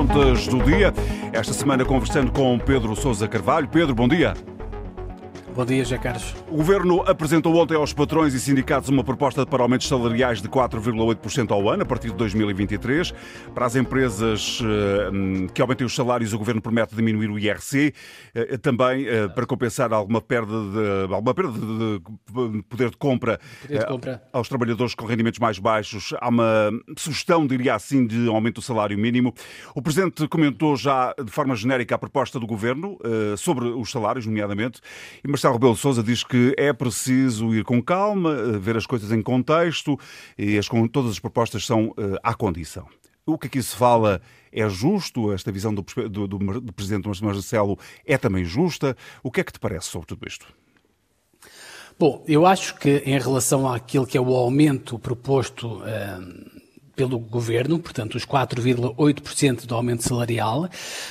contas do dia. Esta semana conversando com Pedro Sousa Carvalho. Pedro, bom dia. Bom dia, José Carlos. O Governo apresentou ontem aos patrões e sindicatos uma proposta para aumentos salariais de 4,8% ao ano, a partir de 2023. Para as empresas eh, que aumentem os salários, o Governo promete diminuir o IRC, eh, também eh, para compensar alguma perda de, alguma perda de poder de compra, poder de compra. aos trabalhadores com rendimentos mais baixos. Há uma sugestão, diria assim, de aumento do salário mínimo. O Presidente comentou já de forma genérica a proposta do Governo sobre os salários, nomeadamente, mas Marcelo Rebelo Sousa diz que é preciso ir com calma, eh, ver as coisas em contexto e as, todas as propostas são uh, à condição. O que aqui se fala é justo? Esta visão do, do, do Presidente Marcelo é também justa? O que é que te parece sobre tudo isto? Bom, eu acho que em relação àquilo que é o aumento proposto uh, pelo governo, portanto, os 4,8% do aumento salarial.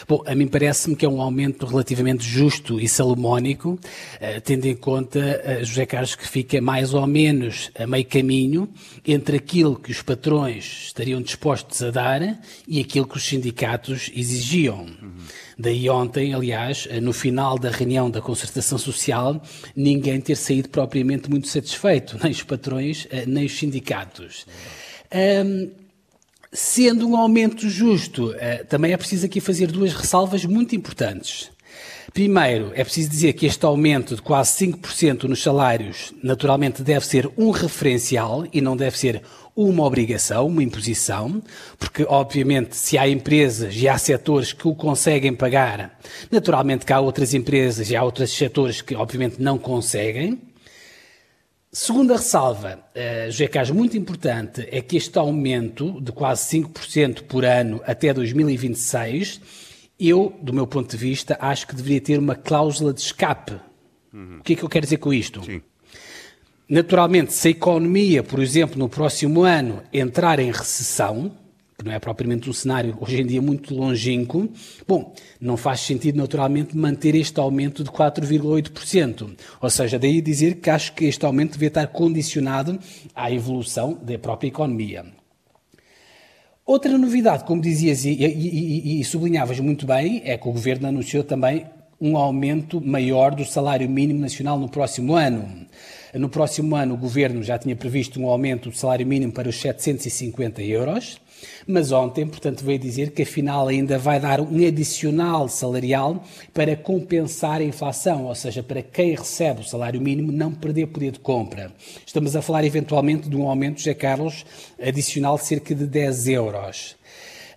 Bom, a mim parece-me que é um aumento relativamente justo e salomónico, eh, tendo em conta, eh, José Carlos, que fica mais ou menos a meio caminho entre aquilo que os patrões estariam dispostos a dar e aquilo que os sindicatos exigiam. Daí ontem, aliás, eh, no final da reunião da concertação social, ninguém ter saído propriamente muito satisfeito, nem os patrões, nem os sindicatos. Um, sendo um aumento justo, uh, também é preciso aqui fazer duas ressalvas muito importantes. Primeiro, é preciso dizer que este aumento de quase 5% nos salários, naturalmente, deve ser um referencial e não deve ser uma obrigação, uma imposição, porque, obviamente, se há empresas e há setores que o conseguem pagar, naturalmente que há outras empresas e há outros setores que, obviamente, não conseguem. Segunda ressalva, uh, José Carlos, muito importante, é que este aumento de quase 5% por ano até 2026, eu, do meu ponto de vista, acho que deveria ter uma cláusula de escape. Uhum. O que é que eu quero dizer com isto? Sim. Naturalmente, se a economia, por exemplo, no próximo ano entrar em recessão, que não é propriamente um cenário hoje em dia muito longínquo, bom, não faz sentido naturalmente manter este aumento de 4,8%. Ou seja, daí dizer que acho que este aumento devia estar condicionado à evolução da própria economia. Outra novidade, como dizias e, e, e, e sublinhavas muito bem, é que o Governo anunciou também um aumento maior do salário mínimo nacional no próximo ano. No próximo ano, o Governo já tinha previsto um aumento do salário mínimo para os 750 euros. Mas ontem, portanto, veio dizer que afinal ainda vai dar um adicional salarial para compensar a inflação, ou seja, para quem recebe o salário mínimo não perder poder de compra. Estamos a falar eventualmente de um aumento, José Carlos, adicional de cerca de 10 euros.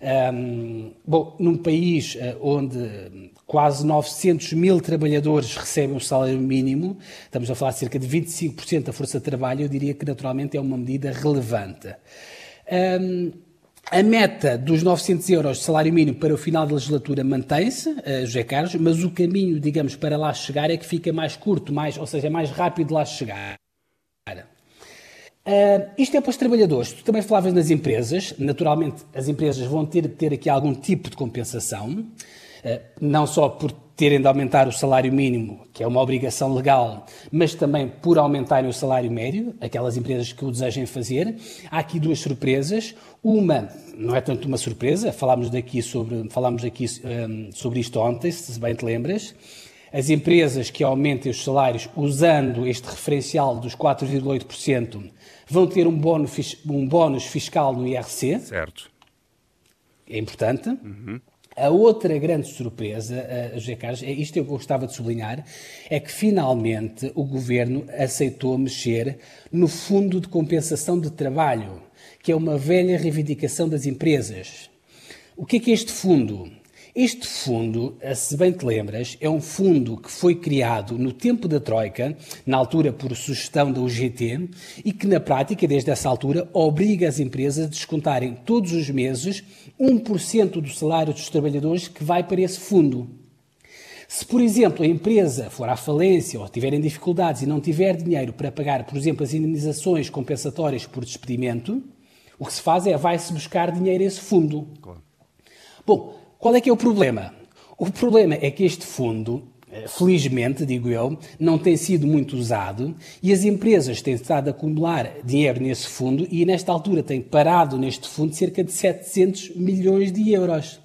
Um, bom, num país uh, onde quase 900 mil trabalhadores recebem o salário mínimo, estamos a falar de cerca de 25% da força de trabalho, eu diria que naturalmente é uma medida relevante. Um, a meta dos 900 euros de salário mínimo para o final da legislatura mantém-se, uh, José Carlos, mas o caminho, digamos, para lá chegar é que fica mais curto, mais, ou seja, é mais rápido lá chegar. Uh, isto é para os trabalhadores. Tu também falavas nas empresas. Naturalmente, as empresas vão ter de ter aqui algum tipo de compensação, uh, não só por terem de aumentar o salário mínimo, que é uma obrigação legal, mas também por aumentarem o salário médio, aquelas empresas que o desejem fazer. Há aqui duas surpresas. Uma, não é tanto uma surpresa, falámos daqui sobre, falámos aqui, um, sobre isto ontem, se bem te lembras. As empresas que aumentem os salários usando este referencial dos 4,8% vão ter um bónus, um bónus fiscal no IRC. Certo. É importante. Uhum. A outra grande surpresa, uh, José Carlos, é isto que eu gostava de sublinhar, é que finalmente o governo aceitou mexer no Fundo de Compensação de Trabalho, que é uma velha reivindicação das empresas. O que é que é este fundo? Este fundo, se bem te lembras, é um fundo que foi criado no tempo da Troika, na altura por sugestão da UGT, e que na prática, desde essa altura, obriga as empresas a descontarem todos os meses 1% do salário dos trabalhadores que vai para esse fundo. Se, por exemplo, a empresa for à falência ou tiverem dificuldades e não tiver dinheiro para pagar, por exemplo, as indenizações compensatórias por despedimento, o que se faz é vai-se buscar dinheiro a esse fundo. Claro. Bom, qual é que é o problema? O problema é que este fundo, eh, felizmente, digo eu, não tem sido muito usado e as empresas têm estado a acumular dinheiro nesse fundo e, nesta altura, têm parado neste fundo cerca de 700 milhões de euros.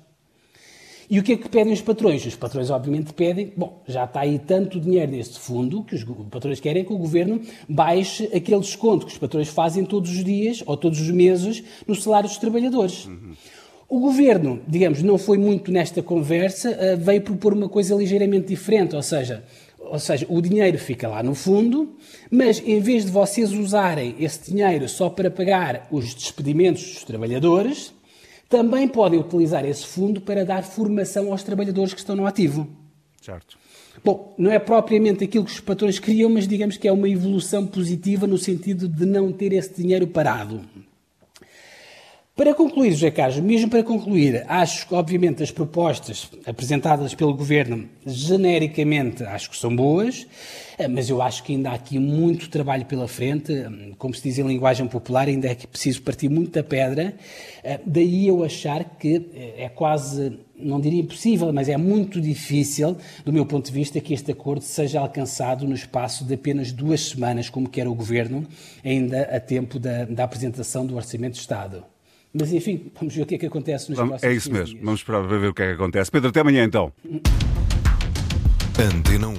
E o que é que pedem os patrões? Os patrões, obviamente, pedem, bom, já está aí tanto dinheiro neste fundo que os patrões querem que o governo baixe aquele desconto que os patrões fazem todos os dias ou todos os meses no salário dos trabalhadores. Uhum. O governo, digamos, não foi muito nesta conversa, eh, veio propor uma coisa ligeiramente diferente, ou seja, ou seja, o dinheiro fica lá no fundo, mas em vez de vocês usarem esse dinheiro só para pagar os despedimentos dos trabalhadores, também podem utilizar esse fundo para dar formação aos trabalhadores que estão no ativo. Certo. Bom, não é propriamente aquilo que os patrões queriam, mas digamos que é uma evolução positiva no sentido de não ter esse dinheiro parado. Para concluir, José Carlos, mesmo para concluir, acho que, obviamente, as propostas apresentadas pelo Governo, genericamente, acho que são boas, eh, mas eu acho que ainda há aqui muito trabalho pela frente. Como se diz em linguagem popular, ainda é que preciso partir muita pedra. Eh, daí eu achar que eh, é quase, não diria impossível, mas é muito difícil, do meu ponto de vista, que este acordo seja alcançado no espaço de apenas duas semanas, como quer o Governo, ainda a tempo da, da apresentação do Orçamento de Estado. Mas enfim, vamos ver o que é que acontece nos vamos, próximos É isso mesmo, dias. vamos esperar para ver o que é que acontece. Pedro, até amanhã então. Antena 1